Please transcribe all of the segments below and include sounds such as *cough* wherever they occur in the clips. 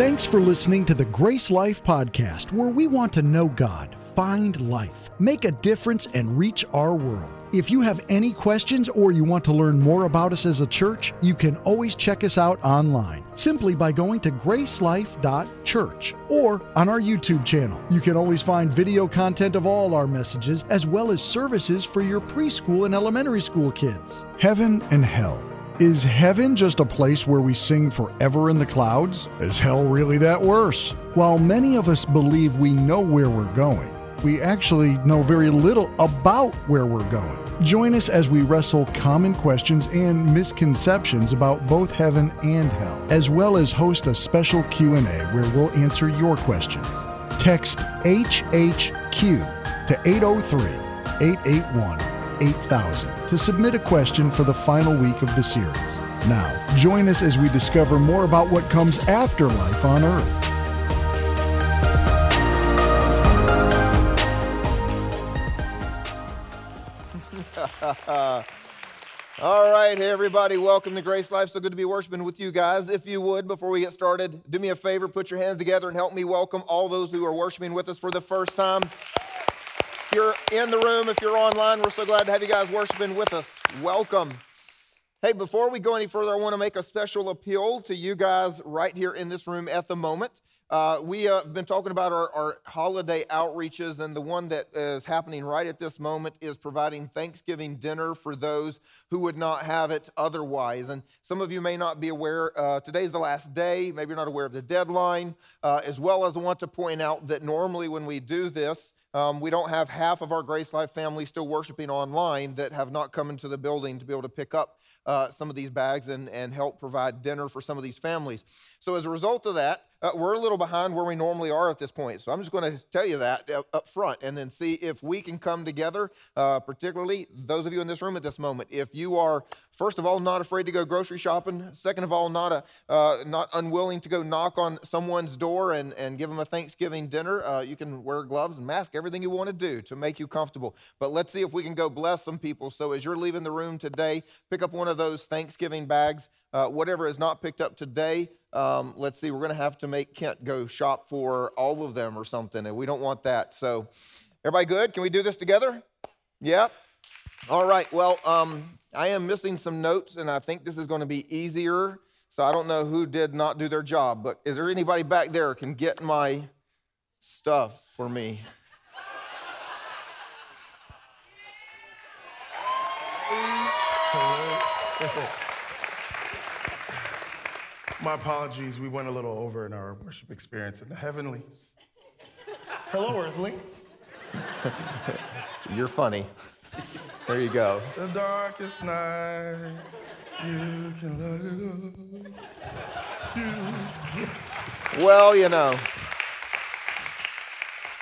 Thanks for listening to the Grace Life Podcast, where we want to know God, find life, make a difference, and reach our world. If you have any questions or you want to learn more about us as a church, you can always check us out online simply by going to gracelife.church or on our YouTube channel. You can always find video content of all our messages as well as services for your preschool and elementary school kids. Heaven and Hell. Is heaven just a place where we sing forever in the clouds? Is hell really that worse? While many of us believe we know where we're going, we actually know very little about where we're going. Join us as we wrestle common questions and misconceptions about both heaven and hell, as well as host a special Q&A where we'll answer your questions. Text HHQ to oh 803-881-8000 to submit a question for the final week of the series. Now, join us as we discover more about what comes after life on earth. *laughs* All right, hey everybody, welcome to Grace Life. So good to be worshiping with you guys. If you would, before we get started, do me a favor, put your hands together and help me welcome all those who are worshiping with us for the first time. You're in the room, if you're online, we're so glad to have you guys worshiping with us. Welcome. Hey, before we go any further, I want to make a special appeal to you guys right here in this room at the moment. Uh, we uh, have been talking about our, our, holiday outreaches, and the one that is happening right at this moment is providing Thanksgiving dinner for those who would not have it otherwise. And some of you may not be aware, uh, today's the last day. Maybe you're not aware of the deadline. Uh, as well as I want to point out that normally when we do this, um, we don't have half of our Grace Life family still worshiping online that have not come into the building to be able to pick up uh, some of these bags and, and help provide dinner for some of these families. So, as a result of that, uh, we're a little behind where we normally are at this point. So I'm just going to tell you that up front and then see if we can come together, uh, particularly those of you in this room at this moment. If you are, first of all, not afraid to go grocery shopping, second of all, not, a, uh, not unwilling to go knock on someone's door and, and give them a Thanksgiving dinner, uh, you can wear gloves and mask, everything you want to do to make you comfortable. But let's see if we can go bless some people. So as you're leaving the room today, pick up one of those Thanksgiving bags. Uh, whatever is not picked up today, um, let's see, we're going to have to make Kent go shop for all of them or something, and we don't want that. So, everybody good? Can we do this together? Yeah? All right. Well, um, I am missing some notes, and I think this is going to be easier. So, I don't know who did not do their job, but is there anybody back there can get my stuff for me? *laughs* My apologies, we went a little over in our worship experience in the heavenlies. Hello, earthlings. *laughs* You're funny. There you go. The darkest night, you can let it up. Well, you know,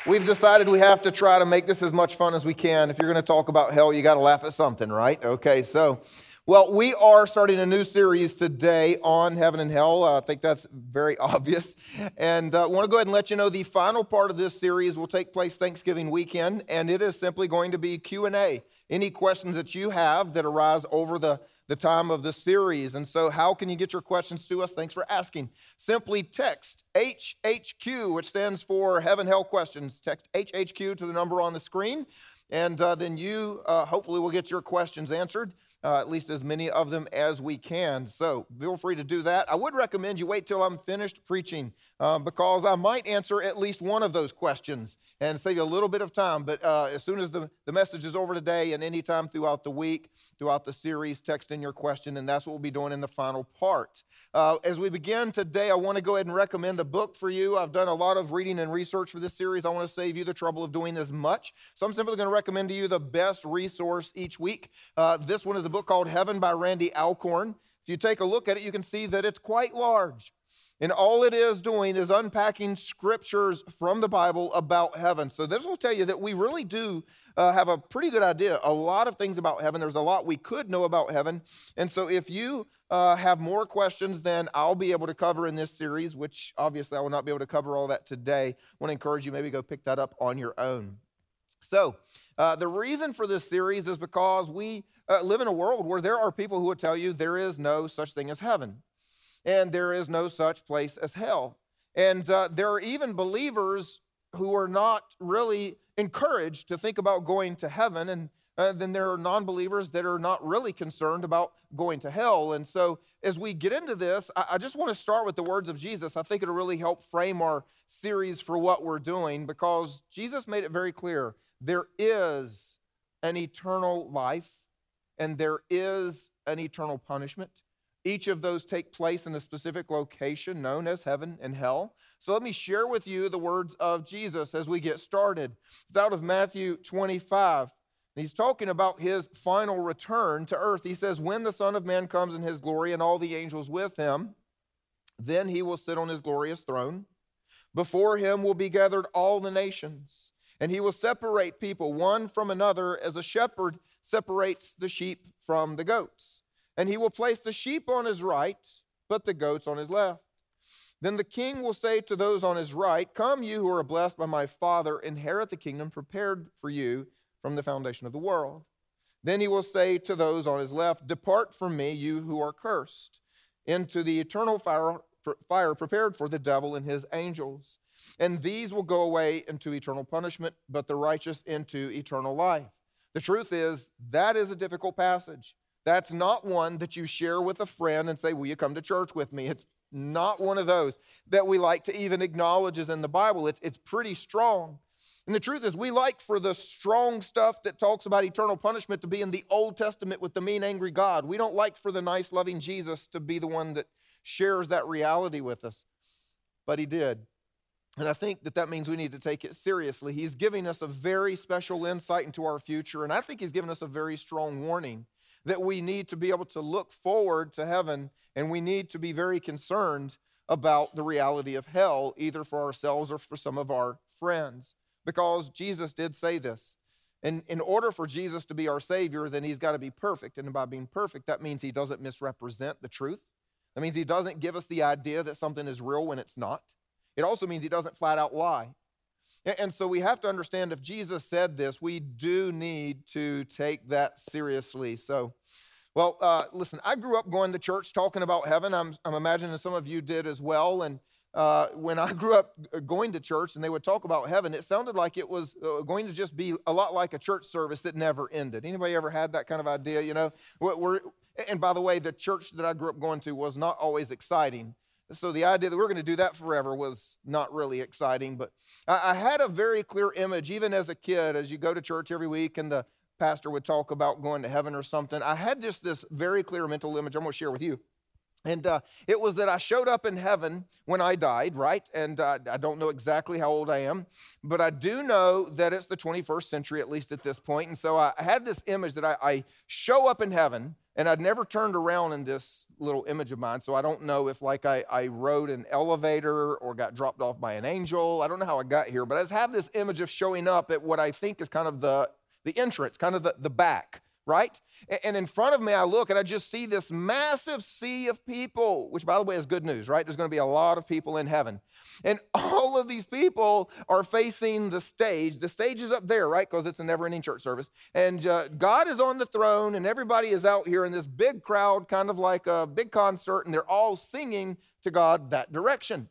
we've decided we have to try to make this as much fun as we can. If you're going to talk about hell, you got to laugh at something, right? Okay, so. Well, we are starting a new series today on heaven and hell. I think that's very *laughs* obvious. And I uh, want to go ahead and let you know the final part of this series will take place Thanksgiving weekend, and it is simply going to be Q&A. Any questions that you have that arise over the, the time of the series. And so how can you get your questions to us? Thanks for asking. Simply text HHQ, which stands for Heaven Hell Questions. Text HHQ to the number on the screen, and uh, then you uh, hopefully will get your questions answered uh, at least as many of them as we can. So feel free to do that. I would recommend you wait till I'm finished preaching uh, because I might answer at least one of those questions and save you a little bit of time. But uh, as soon as the, the message is over today and anytime throughout the week, throughout the series, text in your question, and that's what we'll be doing in the final part. Uh, as we begin today, I want to go ahead and recommend a book for you. I've done a lot of reading and research for this series. I want to save you the trouble of doing as much. So I'm simply going to recommend to you the best resource each week. Uh, this one is a book called Heaven by Randy Alcorn. If you take a look at it, you can see that it's quite large. And all it is doing is unpacking scriptures from the Bible about heaven. So, this will tell you that we really do uh, have a pretty good idea, a lot of things about heaven. There's a lot we could know about heaven. And so, if you uh, have more questions than I'll be able to cover in this series, which obviously I will not be able to cover all that today, I want to encourage you maybe go pick that up on your own. So, uh, the reason for this series is because we uh, live in a world where there are people who would tell you there is no such thing as heaven and there is no such place as hell. And uh, there are even believers who are not really encouraged to think about going to heaven. And uh, then there are non believers that are not really concerned about going to hell. And so, as we get into this, I, I just want to start with the words of Jesus. I think it'll really help frame our series for what we're doing because Jesus made it very clear there is an eternal life and there is an eternal punishment. Each of those take place in a specific location known as heaven and hell. So let me share with you the words of Jesus as we get started. It's out of Matthew 25. He's talking about his final return to earth. He says, When the Son of Man comes in his glory and all the angels with him, then he will sit on his glorious throne. Before him will be gathered all the nations, and he will separate people one from another as a shepherd separates the sheep from the goats. And he will place the sheep on his right, but the goats on his left. Then the king will say to those on his right, Come, you who are blessed by my Father, inherit the kingdom prepared for you from the foundation of the world. Then he will say to those on his left, Depart from me, you who are cursed, into the eternal fire, fire prepared for the devil and his angels. And these will go away into eternal punishment, but the righteous into eternal life. The truth is, that is a difficult passage. That's not one that you share with a friend and say, Will you come to church with me? It's not one of those that we like to even acknowledge as in the Bible. It's, it's pretty strong. And the truth is, we like for the strong stuff that talks about eternal punishment to be in the Old Testament with the mean, angry God. We don't like for the nice, loving Jesus to be the one that shares that reality with us. But he did. And I think that that means we need to take it seriously. He's giving us a very special insight into our future. And I think he's given us a very strong warning that we need to be able to look forward to heaven and we need to be very concerned about the reality of hell, either for ourselves or for some of our friends because Jesus did say this. And in order for Jesus to be our Savior, then He's got to be perfect. And by being perfect, that means He doesn't misrepresent the truth. That means He doesn't give us the idea that something is real when it's not. It also means He doesn't flat out lie. And so we have to understand if Jesus said this, we do need to take that seriously. So, well, uh, listen, I grew up going to church talking about heaven. I'm, I'm imagining some of you did as well. And uh, when I grew up uh, going to church and they would talk about heaven, it sounded like it was uh, going to just be a lot like a church service that never ended. Anybody ever had that kind of idea? You know, we're, and by the way, the church that I grew up going to was not always exciting. So the idea that we're going to do that forever was not really exciting. But I, I had a very clear image, even as a kid, as you go to church every week and the pastor would talk about going to heaven or something. I had just this very clear mental image I'm going to share with you. And uh, it was that I showed up in heaven when I died, right? And uh, I don't know exactly how old I am, but I do know that it's the 21st century, at least at this point. And so I had this image that I, I show up in heaven, and I'd never turned around in this little image of mine. So I don't know if, like, I, I rode an elevator or got dropped off by an angel. I don't know how I got here, but I just have this image of showing up at what I think is kind of the, the entrance, kind of the, the back right? And in front of me, I look and I just see this massive sea of people, which, by the way, is good news, right? There's going to be a lot of people in heaven. And *laughs* all of these people are facing the stage. The stage is up there, right? Because it's a never ending church service. And uh, God is on the throne, and everybody is out here in this big crowd, kind of like a big concert, and they're all singing to God that direction.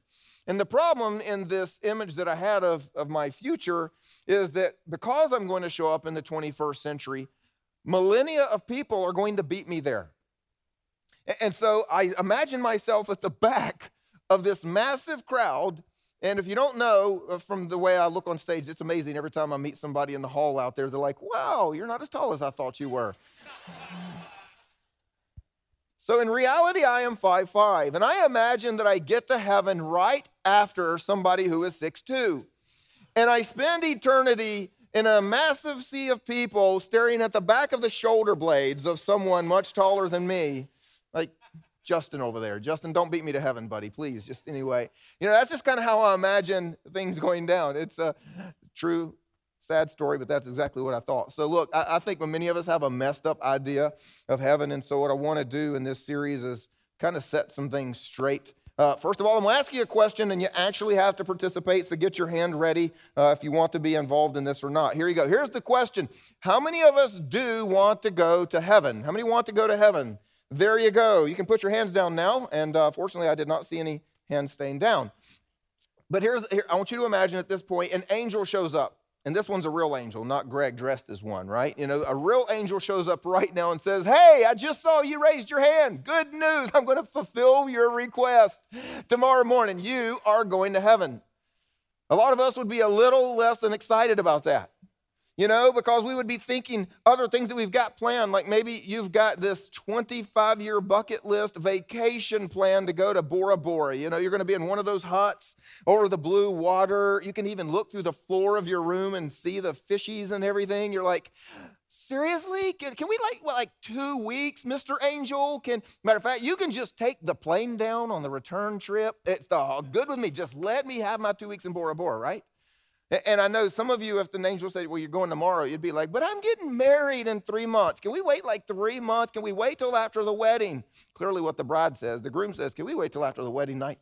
And the problem in this image that I had of, of my future is that because I'm going to show up in the 21st century, millennia of people are going to beat me there. And so I imagine myself at the back of this massive crowd. And if you don't know uh, from the way I look on stage, it's amazing. Every time I meet somebody in the hall out there, they're like, wow, you're not as tall as I thought you were. *laughs* so in reality, I am five five, And I imagine that I get to heaven right after somebody who is six two, And I spend eternity in a massive sea of people staring at the back of the shoulder blades of someone much taller than me, like Justin over there. Justin, don't beat me to heaven, buddy, please. Just anyway. You know, that's just kind of how I imagine things going down. It's a true, sad story, but that's exactly what I thought. So, look, I, I think many of us have a messed up idea of heaven. And so, what I want to do in this series is kind of set some things straight. Uh, first of all, I'm going to ask you a question, and you actually have to participate, so get your hand ready uh, if you want to be involved in this or not. Here you go. Here's the question How many of us do want to go to heaven? How many want to go to heaven? There you go. You can put your hands down now, and uh, fortunately, I did not see any hands staying down. But here's, here, I want you to imagine at this point, an angel shows up. And this one's a real angel, not Greg dressed as one, right? You know, a real angel shows up right now and says, Hey, I just saw you raised your hand. Good news. I'm going to fulfill your request. Tomorrow morning, you are going to heaven. A lot of us would be a little less than excited about that you know, because we would be thinking other things that we've got planned. Like maybe you've got this 25 year bucket list vacation plan to go to Bora Bora. You know, you're going to be in one of those huts over the blue water. You can even look through the floor of your room and see the fishies and everything. You're like, seriously? Can, can we like, what, like two weeks, Mr. Angel? Can, matter of fact, you can just take the plane down on the return trip. It's all good with me. Just let me have my two weeks in Bora Bora, right? And I know some of you, if the angel said, Well, you're going tomorrow, you'd be like, But I'm getting married in three months. Can we wait like three months? Can we wait till after the wedding? Clearly, what the bride says, the groom says, Can we wait till after the wedding night?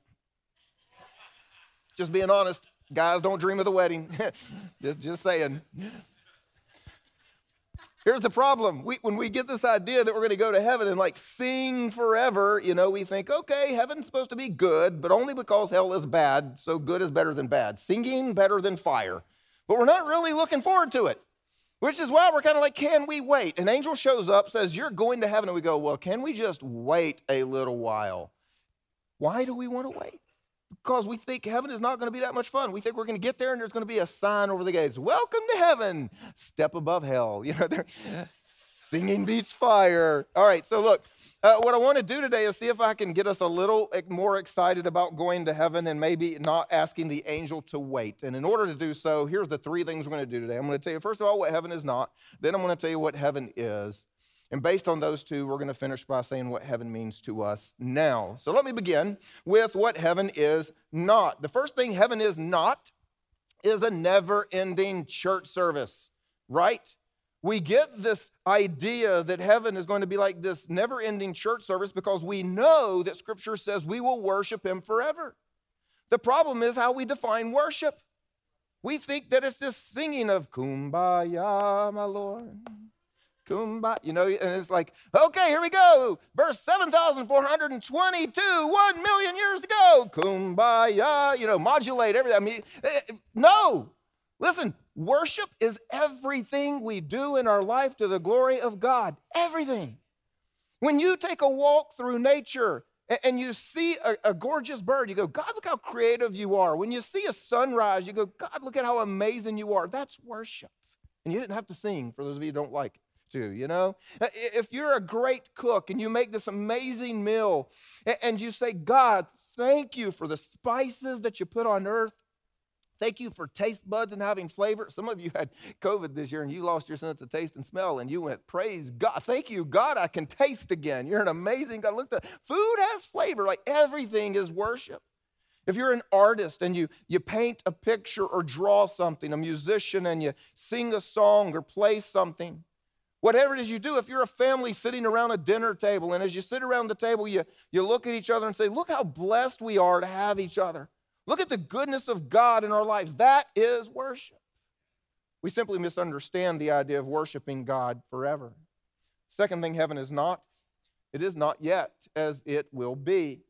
Just being honest, guys, don't dream of the wedding. *laughs* just, just saying. Here's the problem. We, when we get this idea that we're going to go to heaven and like sing forever, you know, we think, okay, heaven's supposed to be good, but only because hell is bad, so good is better than bad. Singing better than fire. But we're not really looking forward to it, which is why we're kind of like, can we wait? An angel shows up, says, You're going to heaven. And we go, Well, can we just wait a little while? Why do we want to wait? Because we think heaven is not going to be that much fun. We think we're going to get there and there's going to be a sign over the gates. Welcome to heaven. Step above hell. *laughs* You know, singing beats fire. All right, so look, uh, what I want to do today is see if I can get us a little more excited about going to heaven and maybe not asking the angel to wait. And in order to do so, here's the three things we're going to do today. I'm going to tell you, first of all, what heaven is not. Then I'm going to tell you what heaven is. And based on those two, we're going to finish by saying what heaven means to us now. So let me begin with what heaven is not. The first thing heaven is not is a never ending church service, right? We get this idea that heaven is going to be like this never ending church service because we know that Scripture says we will worship Him forever. The problem is how we define worship. We think that it's this singing of Kumbaya, my Lord kumbaya, you know, and it's like, okay, here we go. Verse 7,422, one million years ago, kumbaya, you know, modulate everything. I mean, eh, eh, no. Listen, worship is everything we do in our life to the glory of God. Everything. When you take a walk through nature and you see a, a, gorgeous bird, you go, God, look how creative you are. When you see a sunrise, you go, God, look at how amazing you are. That's worship. And you didn't have to sing for those of you who don't like it to, you know? If you're a great cook and you make this amazing meal and you say, God, thank you for the spices that you put on earth. Thank you for taste buds and having flavor. Some of you had COVID this year and you lost your sense of taste and smell and you went, Praise God. Thank you, God, I can taste again. You're an amazing God. Look, the food has flavor, like everything is worship. If you're an artist and you, you paint a picture or draw something, a musician and you sing a song or play something, Whatever it is you do, if you're a family sitting around a dinner table, and as you sit around the table, you, you look at each other and say, Look how blessed we are to have each other. Look at the goodness of God in our lives. That is worship. We simply misunderstand the idea of worshiping God forever. Second thing heaven is not, it is not yet as it will be.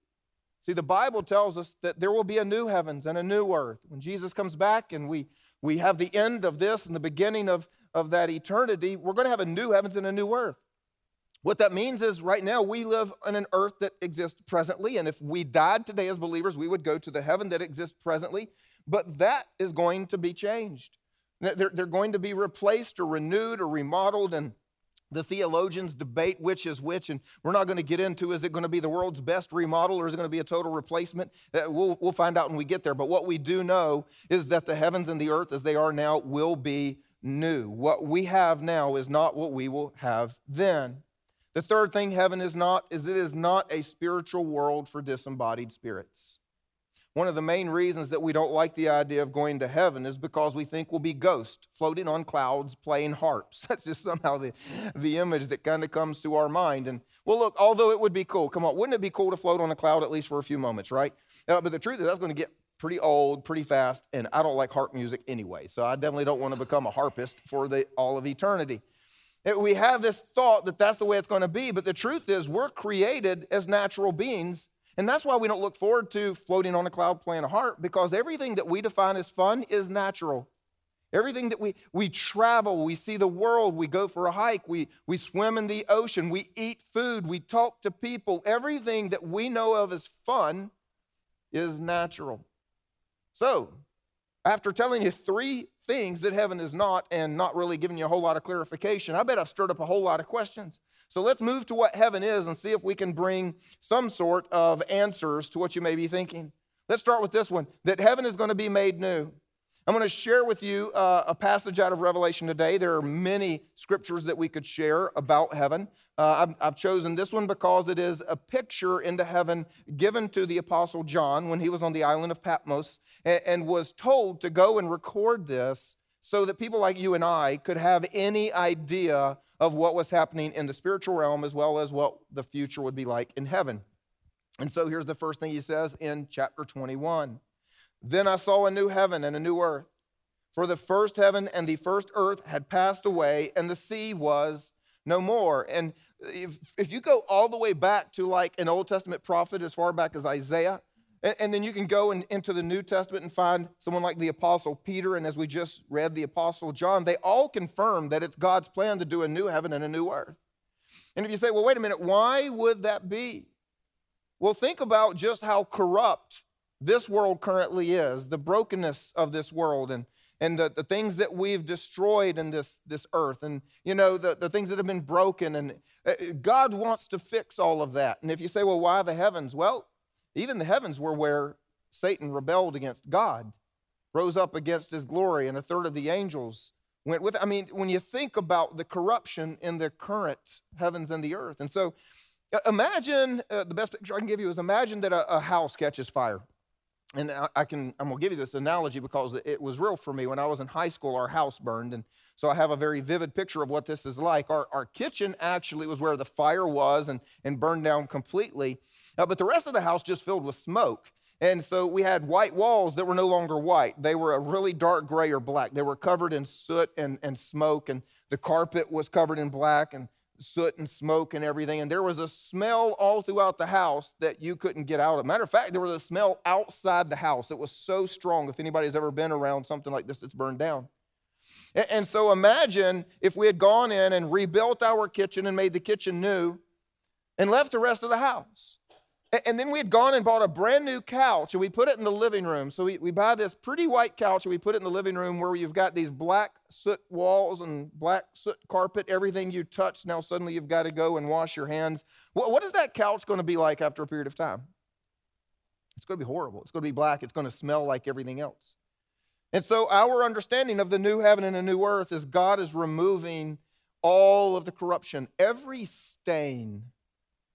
See, the Bible tells us that there will be a new heavens and a new earth. When Jesus comes back and we, we have the end of this and the beginning of, of that eternity, we're going to have a new heavens and a new earth. What that means is right now we live on an earth that exists presently, and if we died today as believers, we would go to the heaven that exists presently, but that is going to be changed. They're, they're going to be replaced or renewed or remodeled, and the theologians debate which is which, and we're not going to get into is it going to be the world's best remodel or is it going to be a total replacement? Uh, we'll, we'll find out when we get there. But what we do know is that the heavens and the earth as they are now will be new. What we have now is not what we will have then. The third thing heaven is not is it is not a spiritual world for disembodied spirits. One of the main reasons that we don't like the idea of going to heaven is because we think we'll be ghosts floating on clouds playing harps. *laughs* That's just somehow the, the image that kind of comes to our mind. And well, look, although it would be cool, come on, wouldn't it be cool to float on a cloud at least for a few moments, right? Uh, but the truth is, that's going to get pretty old, pretty fast, and I don't like harp music anyway. So I definitely don't want to become a harpist for the, all of eternity. We have this thought that that's the way it's going to be, but the truth is, we're created as natural beings, And that's why we don't look forward to floating on a cloud playing a harp because everything that we define as fun is natural. Everything that we, we travel, we see the world, we go for a hike, we, we swim in the ocean, we eat food, we talk to people, everything that we know of as fun is natural. So, after telling you three things that heaven is not and not really giving you a whole lot of clarification, I bet I've stirred up a whole lot of questions. So let's move to what heaven is and see if we can bring some sort of answers to what you may be thinking. Let's start with this one that heaven is going to be made new. I'm going to share with you uh, a passage out of Revelation today. There are many scriptures that we could share about heaven. Uh, I've, I've, chosen this one because it is a picture into heaven given to the Apostle John when he was on the island of Patmos and, and was told to go and record this so that people like you and I could have any idea of what was happening in the spiritual realm as well as what the future would be like in heaven. And so here's the first thing he says in chapter 21. Then I saw a new heaven and a new earth. For the first heaven and the first earth had passed away, and the sea was no more. And if, if you go all the way back to like an Old Testament prophet as far back as Isaiah, and, and then you can go in, into the New Testament and find someone like the Apostle Peter, and as we just read, the Apostle John, they all confirm that it's God's plan to do a new heaven and a new earth. And if you say, well, wait a minute, why would that be? Well, think about just how corrupt this world currently is, the brokenness of this world and, and the, the things that we've destroyed in this, this earth and, you know, the, the things that have been broken. And uh, God wants to fix all of that. And if you say, well, why the heavens? Well, even the heavens were where Satan rebelled against God, rose up against his glory, and a third of the angels went with it. I mean, when you think about the corruption in the current heavens and the earth. And so uh, imagine uh, the best picture I can give you is imagine that a, a house catches fire and I can I'm gonna give you this analogy because it was real for me. When I was in high school, our house burned, and so I have a very vivid picture of what this is like. Our, our kitchen actually was where the fire was and, and burned down completely, uh, but the rest of the house just filled with smoke. And so we had white walls that were no longer white. They were a really dark gray or black. They were covered in soot and, and smoke, and the carpet was covered in black, and soot and smoke and everything. And there was a smell all throughout the house that you couldn't get out of. Matter of fact, there was a smell outside the house. It was so strong. If anybody's ever been around something like this that's burned down. And so imagine if we had gone in and rebuilt our kitchen and made the kitchen new and left the rest of the house. And then we had gone and bought a brand new couch and we put it in the living room. So we, we buy this pretty white couch and we put it in the living room where you've got these black soot walls and black soot carpet. Everything you touch, now suddenly you've got to go and wash your hands. What, what is that couch going to be like after a period of time? It's going to be horrible. It's going to be black. It's going to smell like everything else. And so our understanding of the new heaven and the new earth is God is removing all of the corruption, every stain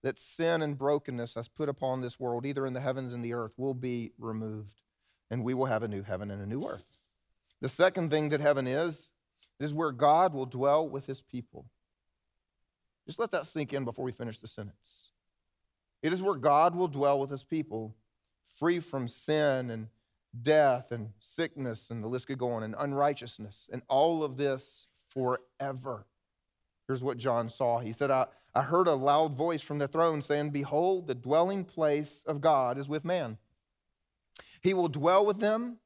that sin and brokenness has put upon this world, either in the heavens and the earth, will be removed, and we will have a new heaven and a new earth. The second thing that heaven is, is where God will dwell with his people. Just let that sink in before we finish the sentence. It is where God will dwell with his people, free from sin and death and sickness, and the list could go on, and unrighteousness, and all of this forever. Here's what John saw. He said, I, I heard a loud voice from the throne saying, Behold, the dwelling place of God is with man. He will dwell with them,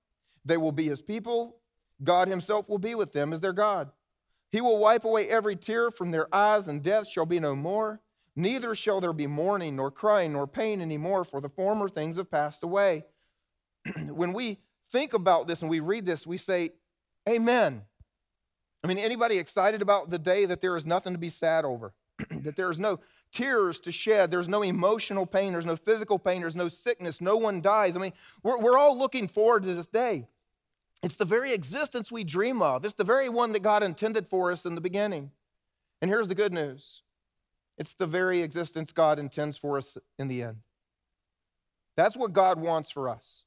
they will be his people. God himself will be with them as their God. He will wipe away every tear from their eyes, and death shall be no more. Neither shall there be mourning, nor crying, nor pain anymore, for the former things have passed away. *clears throat* when we think about this and we read this, we say, Amen. I mean, anybody excited about the day that there is nothing to be sad over? *clears throat* that there's no tears to shed, there's no emotional pain, there's no physical pain, there's no sickness, no one dies. I mean, we're, we're all looking forward to this day. It's the very existence we dream of, it's the very one that God intended for us in the beginning. And here's the good news it's the very existence God intends for us in the end. That's what God wants for us.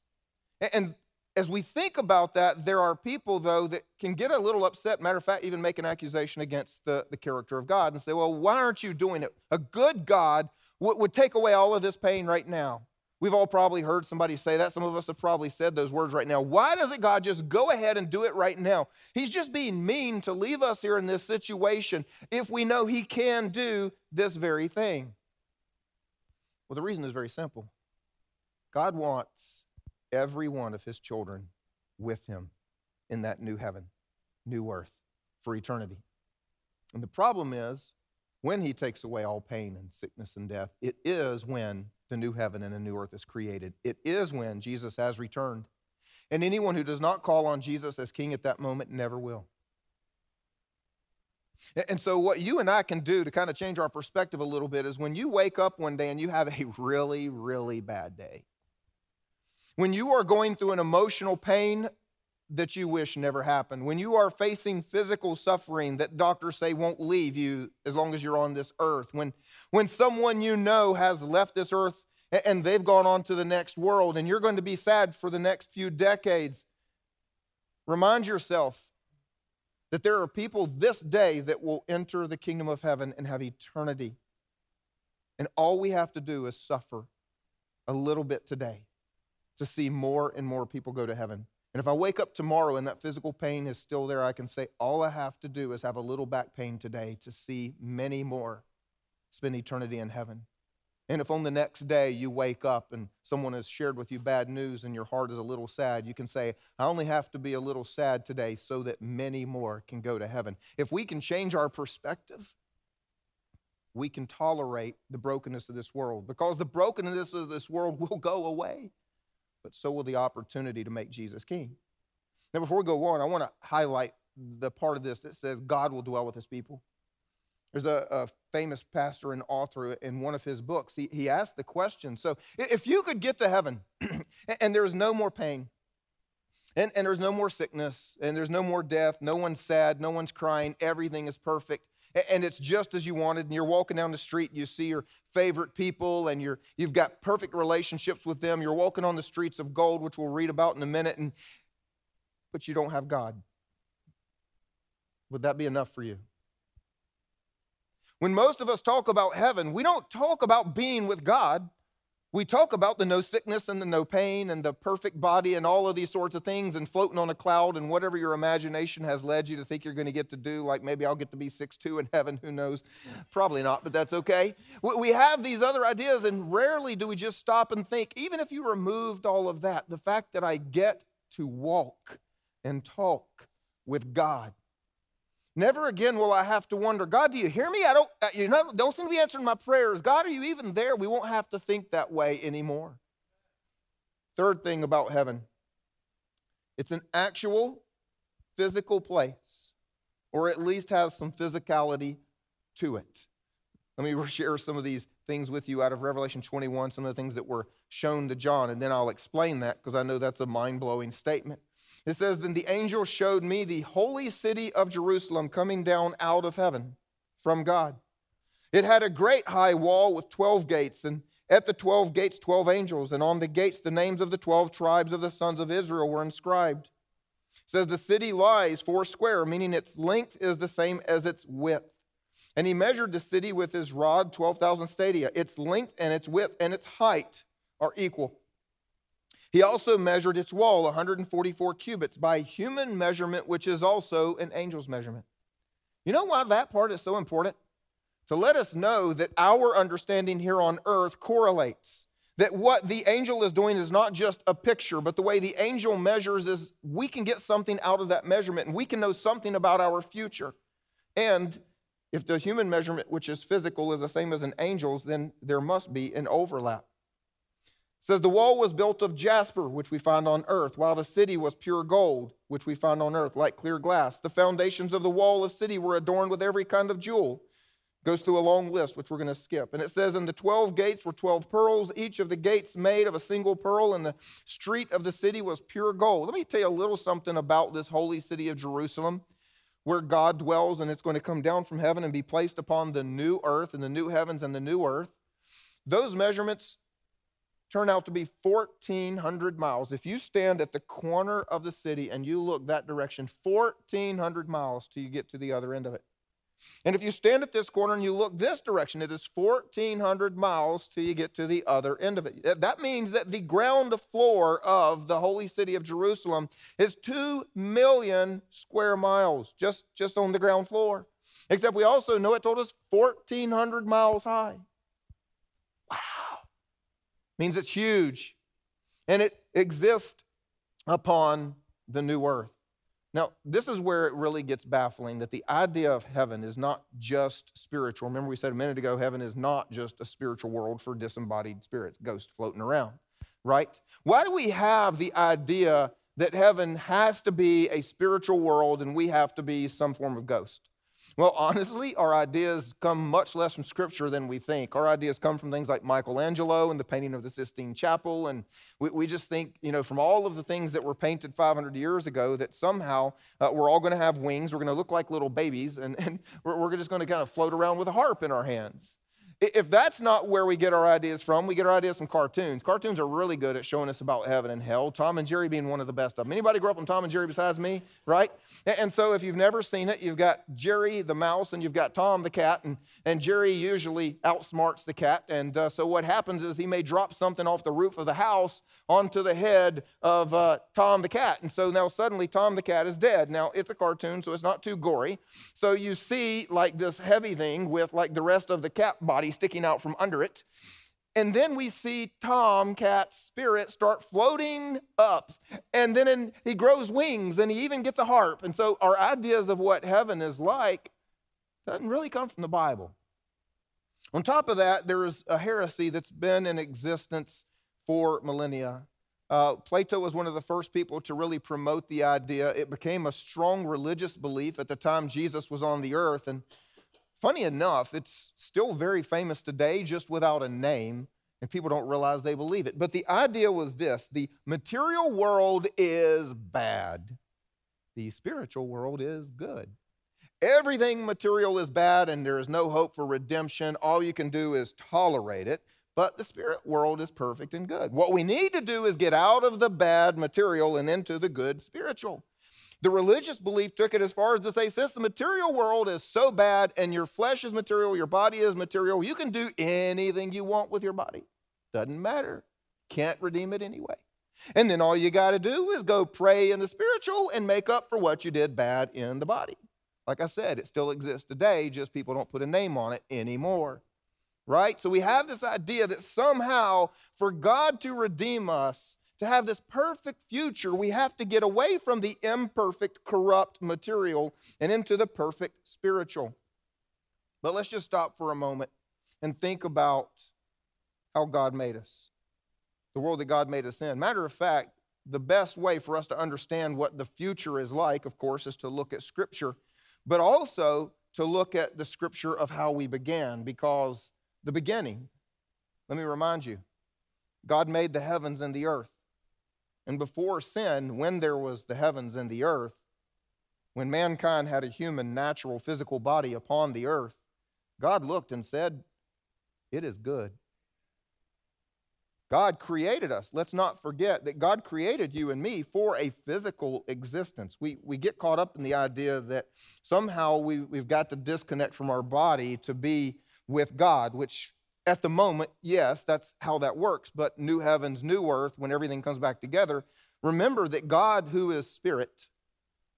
And as we think about that, there are people, though, that can get a little upset. Matter of fact, even make an accusation against the, the character of God and say, well, why aren't you doing it? A good God would, would take away all of this pain right now. We've all probably heard somebody say that. Some of us have probably said those words right now. Why doesn't God just go ahead and do it right now? He's just being mean to leave us here in this situation if we know He can do this very thing. Well, the reason is very simple God wants every one of his children with him in that new heaven, new earth for eternity. And the problem is, when he takes away all pain and sickness and death, it is when the new heaven and the new earth is created. It is when Jesus has returned. And anyone who does not call on Jesus as king at that moment never will. And so, what you and I can do to kind of change our perspective a little bit is when you wake up one day and you have a *laughs* really, really bad day, when you are going through an emotional pain that you wish never happened, when you are facing physical suffering that doctors say won't leave you as long as you're on this earth, when, when someone you know has left this earth and they've gone on to the next world and you're going to be sad for the next few decades, remind yourself that there are people this day that will enter the kingdom of heaven and have eternity. And all we have to do is suffer a little bit today to see more and more people go to heaven. And if I wake up tomorrow and that physical pain is still there, I can say, all I have to do is have a little back pain today to see many more spend eternity in heaven. And if on the next day you wake up and someone has shared with you bad news and your heart is a little sad, you can say, I only have to be a little sad today so that many more can go to heaven. If we can change our perspective, we can tolerate the brokenness of this world because the brokenness of this world *laughs* will go away but so will the opportunity to make Jesus king. Now, before we go on, I want to highlight the part of this that says God will dwell with his people. There's a, a, famous pastor and author in one of his books. He, he asked the question so, if you could get to heaven *clears throat* and there's no more pain, and, and there's no more sickness, and there's no more death, no one's sad, no one's crying, everything is perfect, and it's just as you wanted, and you're walking down the street, and you see your favorite people, and you're, you've got perfect relationships with them, you're walking on the streets of gold, which we'll read about in a minute, and, but you don't have God. Would that be enough for you? When most of us talk about heaven, we don't talk about being with God. We talk about the no sickness and the no pain and the perfect body and all of these sorts of things and floating on a cloud and whatever your imagination has led you to think you're going to get to do. Like maybe I'll get to be six two in heaven. Who knows? Probably not, but that's okay. We have these other ideas, and rarely do we just stop and think, even if you removed all of that, the fact that I get to walk and talk with God Never again will I have to wonder, God, do you hear me? I don't, uh, you don't seem to be answering my prayers. God, are you even there? We won't have to think that way anymore. Third thing about heaven it's an actual physical place, or at least has some physicality to it. Let me *laughs* share some of these things with you out of Revelation 21, some of the things that were shown to John, and then I'll explain that because I know that's a mind blowing statement. It says, Then the angel showed me the holy city of Jerusalem coming down out of heaven from God. It had a great high wall with 12 gates, and at the 12 gates, 12 angels, and on the gates, the names of the 12 tribes of the sons of Israel were inscribed. It says, The city lies four square, meaning its length is the same as its width. And he measured the city with his rod, 12,000 stadia. Its length and its width and its height are equal. He also measured its wall 144 cubits by human measurement, which is also an angel's measurement. You know why that part is so important? To let us know that our understanding here on earth correlates. That what the angel is doing is not just a picture, but the way the angel measures is we can get something out of that measurement and we can know something about our future. And if the human measurement, which is physical, is the same as an angel's, then there must be an overlap says the wall was built of jasper, which we find on earth, while the city was pure gold, which we find on earth, like clear glass. The foundations of the wall of city were adorned with every kind of jewel. Goes through a long list, which we're going to skip. And it says, And the 12 gates were 12 pearls, each of the gates made of a single pearl, and the street of the city was pure gold. Let me tell you a little something about this holy city of Jerusalem, where God dwells, and it's going to come down from heaven and be placed upon the new earth and the new heavens and the new earth. Those measurements turn out to be 1,400 miles. If you stand at the corner of the city and you look that direction, 1,400 miles till you get to the other end of it. And if you stand at this corner and you look this direction, it is 1,400 miles till you get to the other end of it. That means that the ground floor of the holy city of Jerusalem is 2 million square miles just, just on the ground floor. Except we also know it told us 1,400 miles high means it's huge. and it exists upon the new earth. Now, this is where it really gets baffling that the idea of heaven is not just spiritual. Remember, we said a minute ago, heaven is not just a spiritual world for disembodied spirits, ghosts floating around, right? Why do we have the idea that heaven has to be a spiritual world and we have to be some form of ghost? Well, honestly, our ideas come much less from Scripture than we think. Our ideas come from things like Michelangelo and the painting of the Sistine Chapel. And we, we just think, you know, from all of the things that were painted 500 years ago, that somehow uh, we're all going to have wings. We're going to look like little babies, and, and *laughs* we're, we're just going to kind of float around with a harp in our hands. If that's not where we get our ideas from, we get our ideas from cartoons. Cartoons are really good at showing us about heaven and hell. Tom and Jerry being one of the best of them. Anybody grew up on Tom and Jerry besides me, right? And so if you've never seen it, you've got Jerry the mouse and you've got Tom the cat, and, and Jerry usually outsmarts the cat. And uh, so what happens is he may drop something off the roof of the house onto the head of uh, Tom the cat. And so now suddenly Tom the cat is dead. Now it's a cartoon, so it's not too gory. So you see like this heavy thing with like the rest of the cat body body sticking out from under it. And then we see Tom Cat's spirit start floating up. And then in, he grows wings and he even gets a harp. And so our ideas of what heaven is like doesn't really come from the Bible. On top of that, there is a heresy that's been in existence for millennia. Uh, Plato was one of the first people to really promote the idea. It became a strong religious belief at the time Jesus was on the earth. And Funny enough, it's still very famous today, just without a name, and people don't realize they believe it. But the idea was this the material world is bad, the spiritual world is good. Everything material is bad, and there is no hope for redemption. All you can do is tolerate it. But the spirit world is perfect and good. What we need to do is get out of the bad material and into the good spiritual. The religious belief took it as far as to say, since the material world is so bad and your flesh is material, your body is material, you can do anything you want with your body. Doesn't matter. Can't redeem it anyway. And then all you got to do is go pray in the spiritual and make up for what you did bad in the body. Like I said, it still exists today, just people don't put a name on it anymore. Right? So we have this idea that somehow for God to redeem us, to have this perfect future, we have to get away from the imperfect, corrupt material and into the perfect spiritual. But let's just stop for a moment and think about how God made us, the world that God made us in. Matter of fact, the best way for us to understand what the future is like, of course, is to look at Scripture, but also to look at the Scripture of how we began, because the beginning, let me remind you, God made the heavens and the earth. And before sin, when there was the heavens and the earth, when mankind had a human, natural, physical body upon the earth, God looked and said, It is good. God created us. Let's not forget that God created you and me for a physical existence. We, we get caught up in the idea that somehow we, we've got to disconnect from our body to be with God, which at the moment, yes, that's how that works. But new heavens, new earth, when everything comes back together, remember that God, who is spirit,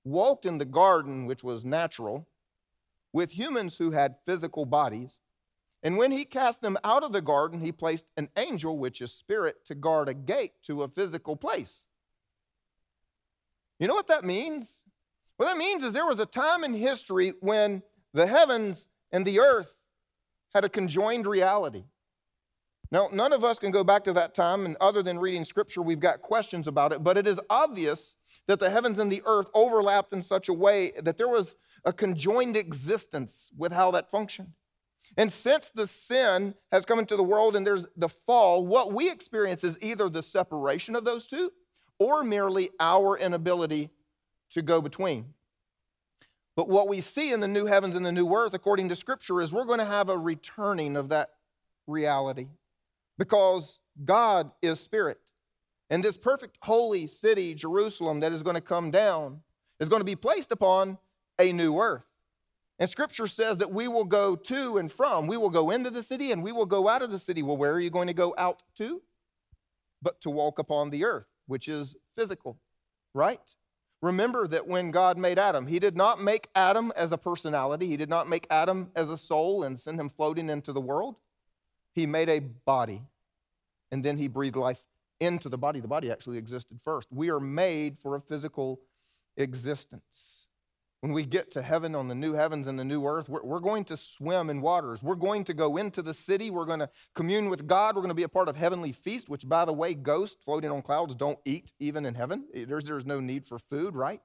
walked in the garden, which was natural, with humans who had physical bodies. And when he cast them out of the garden, he placed an angel, which is spirit, to guard a gate to a physical place. You know what that means? What that means is there was a time in history when the heavens and the earth had a conjoined reality. Now, none of us can go back to that time, and other than reading scripture, we've got questions about it, but it is obvious that the heavens and the earth overlapped in such a way that there was a conjoined existence with how that functioned. And since the sin has come into the world and there's the fall, what we experience is either the separation of those two or merely our inability to go between. But what we see in the new heavens and the new earth, according to Scripture, is we're going to have a returning of that reality because God is spirit. And this perfect holy city, Jerusalem, that is going to come down, is going to be placed upon a new earth. And Scripture says that we will go to and from. We will go into the city and we will go out of the city. Well, where are you going to go out to? But to walk upon the earth, which is physical, right? Remember that when God made Adam, He did not make Adam as a personality, He did not make Adam as a soul and send him floating into the world. He made a body, and then He breathed life into the body. The body actually existed first. We are made for a physical existence. When we get to heaven on the new heavens and the new earth, we're, we're, going to swim in waters. We're going to go into the city. We're going to commune with God. We're going to be a part of heavenly feast, which, by the way, ghosts floating on clouds don't eat even in heaven. There's, there's no need for food, right?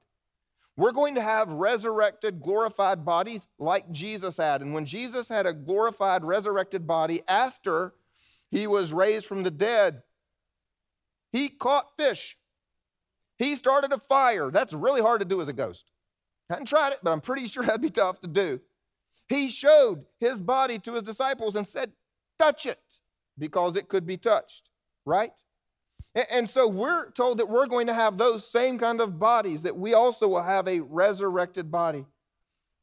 We're going to have resurrected, glorified bodies like Jesus had. And when Jesus had a glorified, resurrected body after he was raised from the dead, he caught fish. He started a fire. That's really hard to do as a ghost. Hadn't tried it, but I'm pretty sure that'd be tough to do. He showed his body to his disciples and said, Touch it, because it could be touched, right? And so we're told that we're going to have those same kind of bodies, that we also will have a resurrected body.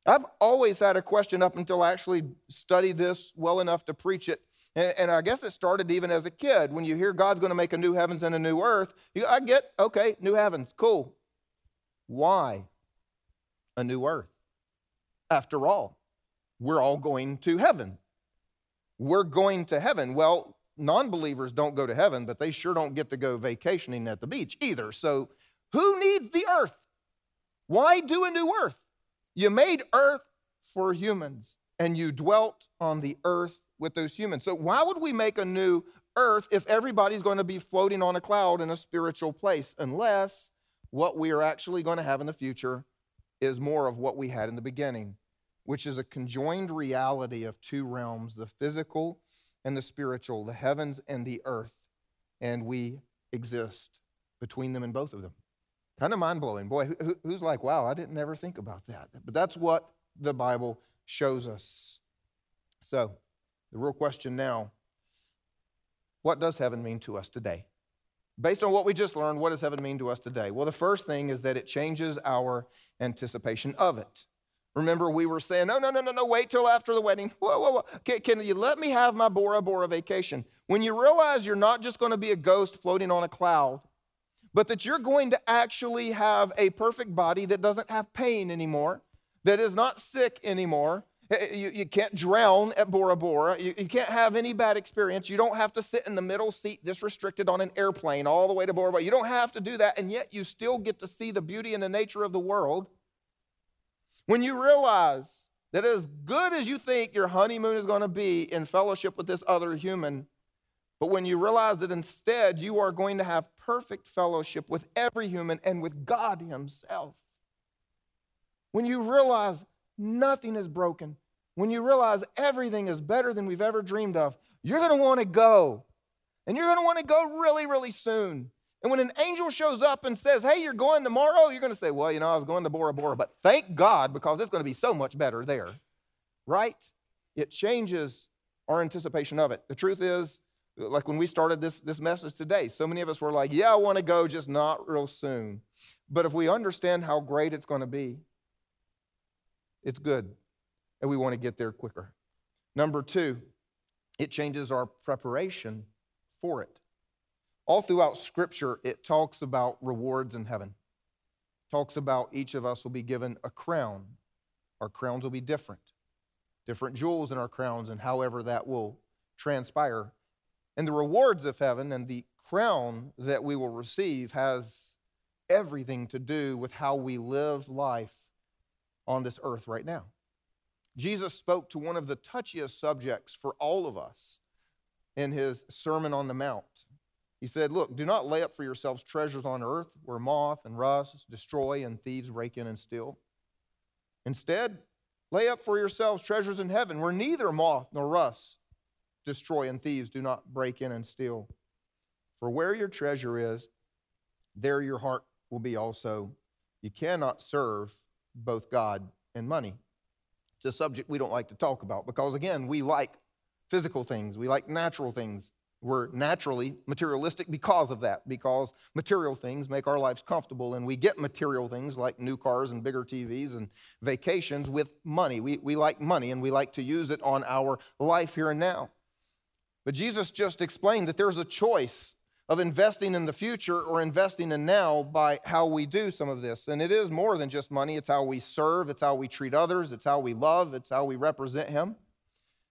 I've always had a question up until I actually studied this well enough to preach it. And, and, I guess it started even as a kid. When you hear God's going to make a new heavens and a new earth, you, I get, okay, new heavens, cool. Why a new earth? After all, we're all going to heaven. We're going to heaven. Well, non believers don't go to heaven, but they sure don't get to go vacationing at the beach either. So, who needs the earth? Why do a new earth? You made earth for humans, and you dwelt on the earth with those humans. So, why would we make a new earth if everybody's going to be floating on a cloud in a spiritual place? Unless what we are actually going to have in the future is more of what we had in the beginning, which is a conjoined reality of two realms the physical and the spiritual, the heavens and the earth. And we exist between them and both of them. Kind of mind blowing. Boy, who, who's like, wow, I didn't ever think about that. But that's what the Bible shows us. So, the real question now what does heaven mean to us today? Based on what we just learned, what does heaven mean to us today? Well, the first thing is that it changes our anticipation of it. Remember, we were saying, no, no, no, no, no, wait till after the wedding. *laughs* Whoa, whoa, whoa. Can, can you let me have my Bora Bora vacation? When you realize you're not just going to be a ghost floating on a cloud, but that you're going to actually have a perfect body that doesn't have pain anymore, that is not sick anymore, you, you can't drown at Bora Bora. You, you can't have any bad experience. You don't have to sit in the middle seat, this restricted on an airplane all the way to Bora Bora. You don't have to do that, and yet you still get to see the beauty and the nature of the world. When you realize that as good as you think your honeymoon is going to be in fellowship with this other human, but when you realize that instead you are going to have perfect fellowship with every human and with God Himself. When you realize nothing is broken, when you realize everything is better than we've ever dreamed of, you're going to want to go. And you're going to want to go really, really soon. And when an angel shows up and says, Hey, you're going tomorrow, you're going to say, Well, you know, I was going to Bora Bora, but thank God because it's going to be so much better there. Right? It changes our anticipation of it. The truth is, like when we started this, this message today, so many of us were like, Yeah, I want to go, just not real soon. But if we understand how great it's going to be, it's good and we want to get there quicker. Number two, it changes our preparation for it. All throughout Scripture, it talks about rewards in heaven. It talks about each of us will be given a crown. Our crowns will be different, different jewels in our crowns, and however that will transpire. And the rewards of heaven and the crown that we will receive has everything to do with how we live life on this earth right now. Jesus spoke to one of the touchiest subjects for all of us in his Sermon on the Mount. He said, Look, do not lay up for yourselves treasures on earth where moth and rust destroy and thieves break in and steal. Instead, lay up for yourselves treasures in heaven where neither moth nor rust destroy and thieves do not break in and steal. For where your treasure is, there your heart will be also. You cannot serve both God and money. It's a subject we don't like to talk about because, again, we like physical things, we like natural things. We're naturally materialistic because of that, because material things make our lives comfortable, and we get material things like new cars and bigger TVs and vacations with money. We, we like money and we like to use it on our life here and now. But Jesus just explained that there's a choice of investing in the future or investing in now by how we do some of this. And it is more than just money, it's how we serve, it's how we treat others, it's how we love, it's how we represent Him.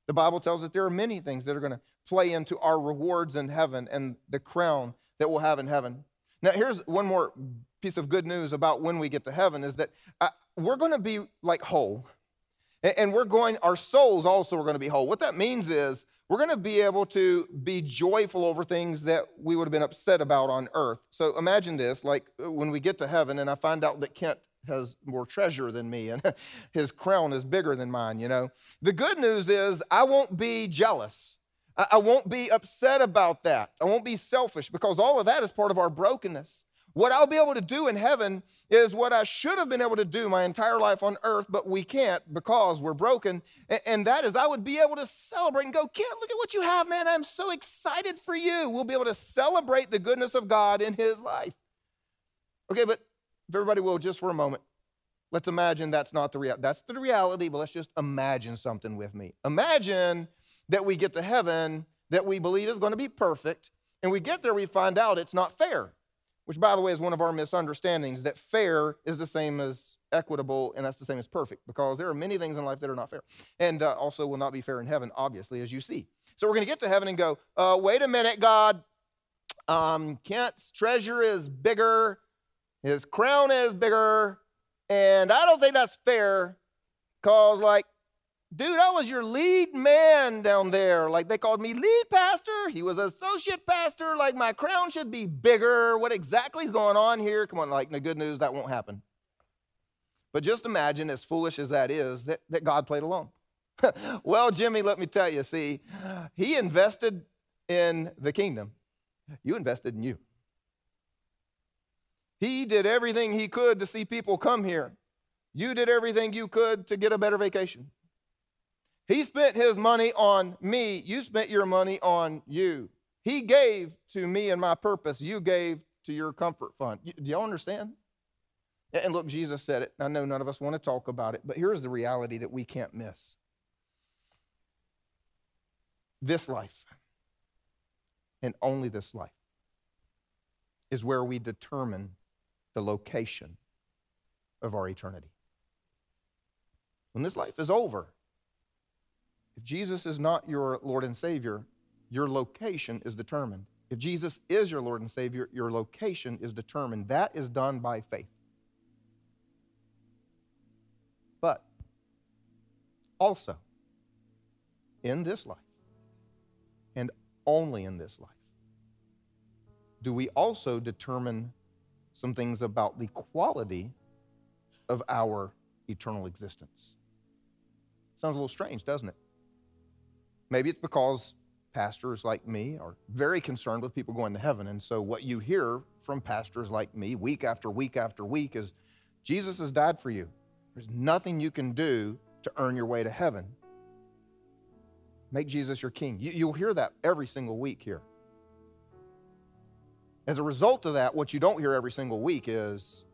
The Bible tells us there are many things that are going to play into our rewards in heaven and the crown that we'll have in heaven. Now, here's one more piece of good news about when we get to heaven is that uh, we're going to be like whole. And we're going, our souls also are going to be whole. What that means is we're going to be able to be joyful over things that we would have been upset about on earth. So imagine this like uh, when we get to heaven and I find out that Kent has more treasure than me and *laughs* his crown is bigger than mine, you know. The good news is I won't be jealous. I won't be upset about that. I won't be selfish because all of that is part of our brokenness. What I'll be able to do in heaven is what I should have been able to do my entire life on earth, but we can't because we're broken. And that is, I would be able to celebrate and go, Kent, look at what you have, man. I'm so excited for you. We'll be able to celebrate the goodness of God in his life. Okay, but if everybody will, just for a moment, let's imagine that's not the reality. That's the reality, but let's just imagine something with me. Imagine that we get to heaven that we believe is going to be perfect, and we get there, we find out it's not fair which, by the way, is one of our misunderstandings that fair is the same as equitable, and that's the same as perfect, because there are many things in life that are not fair, and uh, also will not be fair in heaven, obviously, as you see. So we're going to get to heaven and go, uh, wait a minute, God. Um, Kent's treasure is bigger, his crown is bigger, and I don't think that's fair, because, like, Dude, I was your lead man down there. Like they called me lead pastor. He was associate pastor. Like my crown should be bigger. What exactly is going on here? Come on, like the good news, that won't happen. But just imagine, as foolish as that is, that, that God played along. *laughs* well, Jimmy, let me tell you, see, he invested in the kingdom. You invested in you. He did everything he could to see people come here. You did everything you could to get a better vacation. He spent his money on me. You spent your money on you. He gave to me and my purpose. You gave to your comfort fund. Do y'all understand? And look, Jesus said it. I know none of us want to talk about it, but here's the reality that we can't miss this life, and only this life, is where we determine the location of our eternity. When this life is over, if Jesus is not your Lord and Savior, your location is determined. If Jesus is your Lord and Savior, your location is determined. That is done by faith. But also, in this life, and only in this life, do we also determine some things about the quality of our eternal existence? Sounds a little strange, doesn't it? Maybe it's because pastors like me are very concerned with people going to heaven. And so what you hear from pastors like me week after week after week is Jesus has died for you. There's nothing you can do to earn your way to heaven. Make Jesus your king. You, will hear that every single week here. As a result of that, what you don't hear every single week is,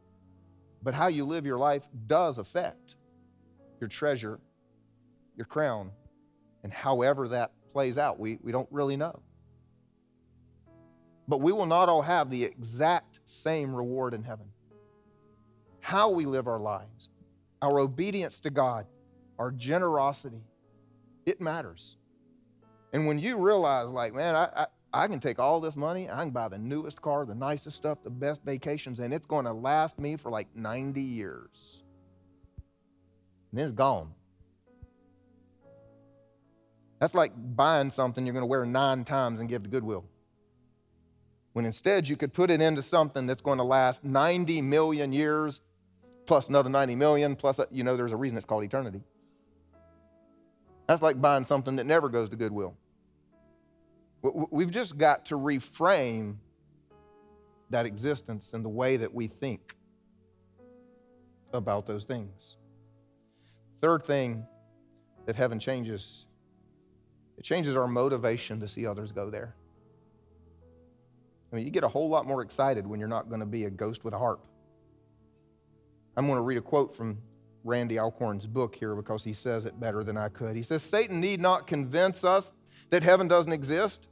but how you live your life does affect your treasure, your crown, and however that plays out, we, we don't really know. But we will not all have the exact same reward in heaven. How we live our lives, our obedience to God, our generosity, it matters. And when you realize, like, man, I, I, I can take all this money, I can buy the newest car, the nicest stuff, the best vacations, and it's going to last me for like 90 years. And then it's gone. That's like buying something you're going to wear nine times and give to Goodwill. When instead you could put it into something that's going to last 90 million years, plus another 90 million, plus, uh, you know, there's a reason it's called eternity. That's like buying something that never goes to Goodwill. We've just got to reframe that existence and the way that we think about those things. Third thing that heaven changes it changes our motivation to see others go there. I mean, you get a whole lot more excited when you're not going to be a ghost with a harp. I'm going to read a quote from Randy Alcorn's book here because he says it better than I could. He says, Satan need not convince us that heaven doesn't exist.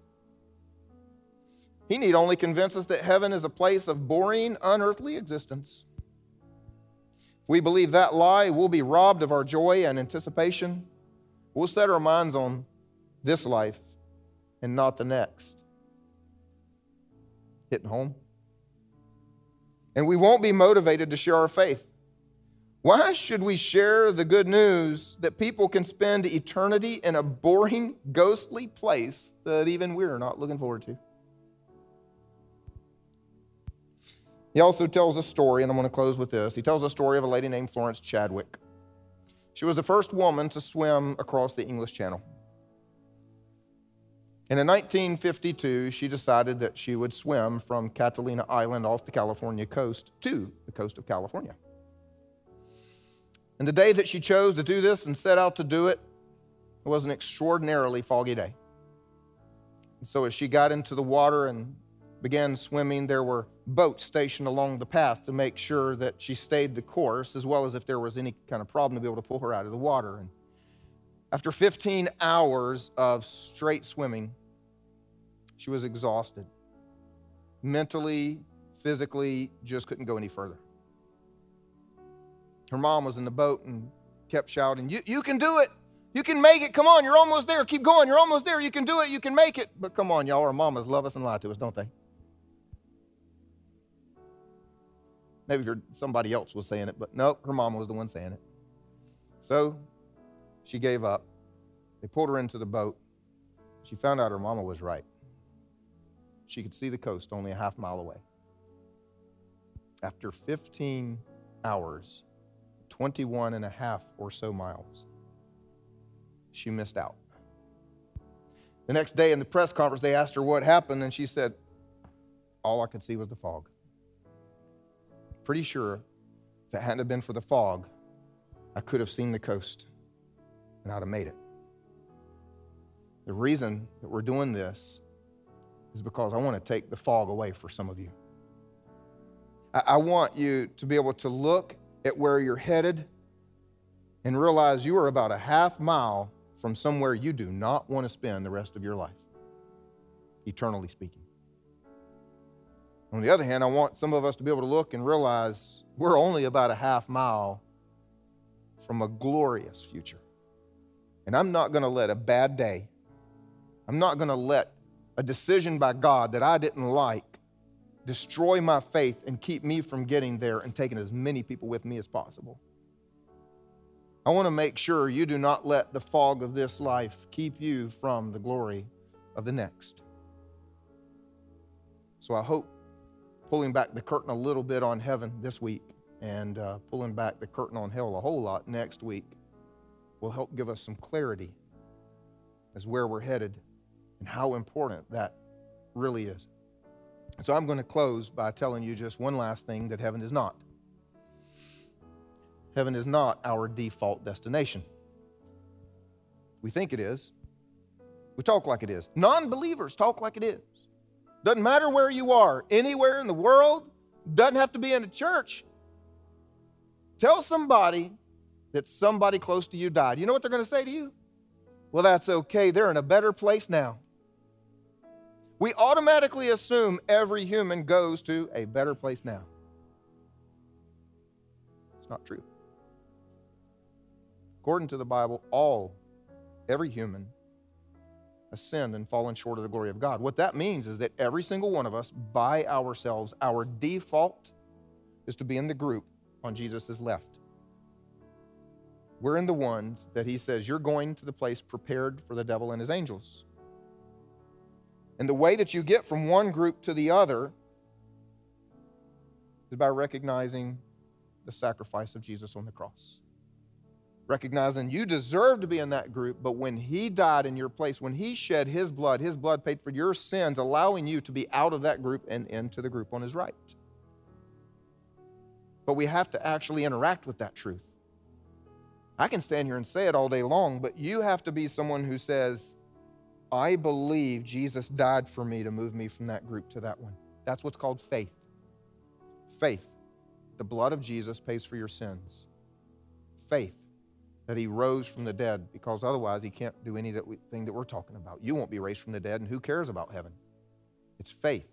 He need only convince us that heaven is a place of boring, unearthly existence. If we believe that lie, we'll be robbed of our joy and anticipation. We'll set our minds on this life and not the next. hitting home. And we won't be motivated to share our faith. Why should we share the good news that people can spend eternity in a boring, ghostly place that even we're not looking forward to? He also tells a story, and I'm going to close with this. He tells a story of a lady named Florence Chadwick. She was the first woman to swim across the English Channel. And in 1952, she decided that she would swim from Catalina Island off the California coast to the coast of California. And the day that she chose to do this and set out to do it, it was an extraordinarily foggy day. And so as she got into the water and began swimming, there were boats stationed along the path to make sure that she stayed the course, as well as if there was any kind of problem to be able to pull her out of the water. And after 15 hours of straight swimming, she was exhausted. Mentally, physically, just couldn't go any further. Her mom was in the boat and kept shouting, You, you can do it! You can make it! Come on, you're almost there! Keep going, you're almost there! You can do it! You can make it! But come on, y'all, our mamas love us and lie to us, don't they? Maybe somebody else was saying it, but no, her mama was the one saying it. So she gave up. They pulled her into the boat. She found out her mama was right. She could see the coast only a half mile away. After 15 hours, 21 and a half or so miles, she missed out. The next day in the press conference, they asked her what happened, and she said, All I could see was the fog. Pretty sure if it hadn't been for the fog, I could have seen the coast and I'd have made it. The reason that we're doing this is because I want to take the fog away for some of you. I, I want you to be able to look at where you're headed and realize you are about a half mile from somewhere you do not want to spend the rest of your life, eternally speaking. On the other hand, I want some of us to be able to look and realize we're only about a half mile from a glorious future. And I'm not going to let a bad day, I'm not going to let a decision by God that I didn't like destroy my faith and keep me from getting there and taking as many people with me as possible. I want to make sure you do not let the fog of this life keep you from the glory of the next. So I hope pulling back the curtain a little bit on heaven this week and uh, pulling back the curtain on hell a whole lot next week will help give us some clarity as where we're headed and how important that really is. So I'm going to close by telling you just one last thing that heaven is not. Heaven is not our default destination. We think it is. We talk like it is. Non believers talk like it is. Doesn't matter where you are, anywhere in the world, doesn't have to be in a church. Tell somebody that somebody close to you died. You know what they're going to say to you? Well, that's okay. They're in a better place now. We automatically assume every human goes to a better place now. It's not true. According to the Bible, all, every human, sinned and fallen short of the glory of God. What that means is that every single one of us, by ourselves, our default is to be in the group on Jesus' left. We're in the ones that he says, You're going to the place prepared for the devil and his angels. And the way that you get from one group to the other is by recognizing the sacrifice of Jesus on the cross. Recognizing you deserve to be in that group, but when He died in your place, when He shed His blood, His blood paid for your sins, allowing you to be out of that group and into the group on His right. But we have to actually interact with that truth. I can stand here and say it all day long, but you have to be someone who says, I believe Jesus died for me to move me from that group to that one. That's what's called faith. Faith. The blood of Jesus pays for your sins. Faith that he rose from the dead because otherwise he can't do anything that we're talking about. You won't be raised from the dead, and who cares about heaven? It's faith.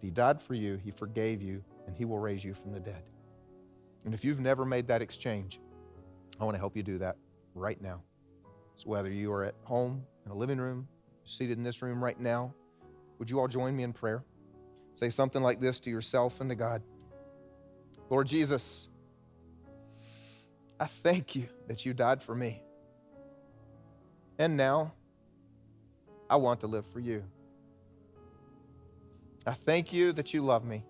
He died for you, he forgave you, and he will raise you from the dead. And if you've never made that exchange, I want to help you do that right now. So whether you are at home, in a living room, seated in this room right now, would you all join me in prayer? say something like this to yourself and to God Lord Jesus, I thank you that you died for me. And now I want to live for you. I thank you that you love me.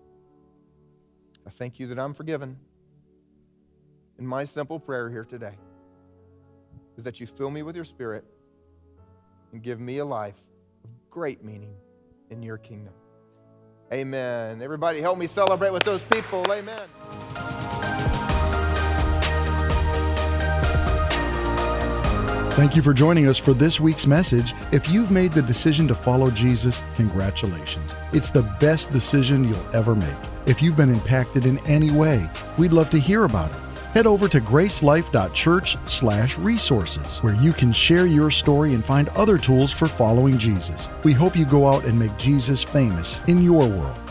I thank you that I'm forgiven. And my simple prayer here today is that you fill me with your spirit and give me a life of great meaning in your kingdom. Amen. Everybody, help me celebrate with those people. Amen. Thank you for joining us for this week's message. If you've made the decision to follow Jesus, congratulations. It's the best decision you'll ever make. If you've been impacted in any way, we'd love to hear about it. Head over to gracelife.church/resources where you can share your story and find other tools for following Jesus. We hope you go out and make Jesus famous in your world.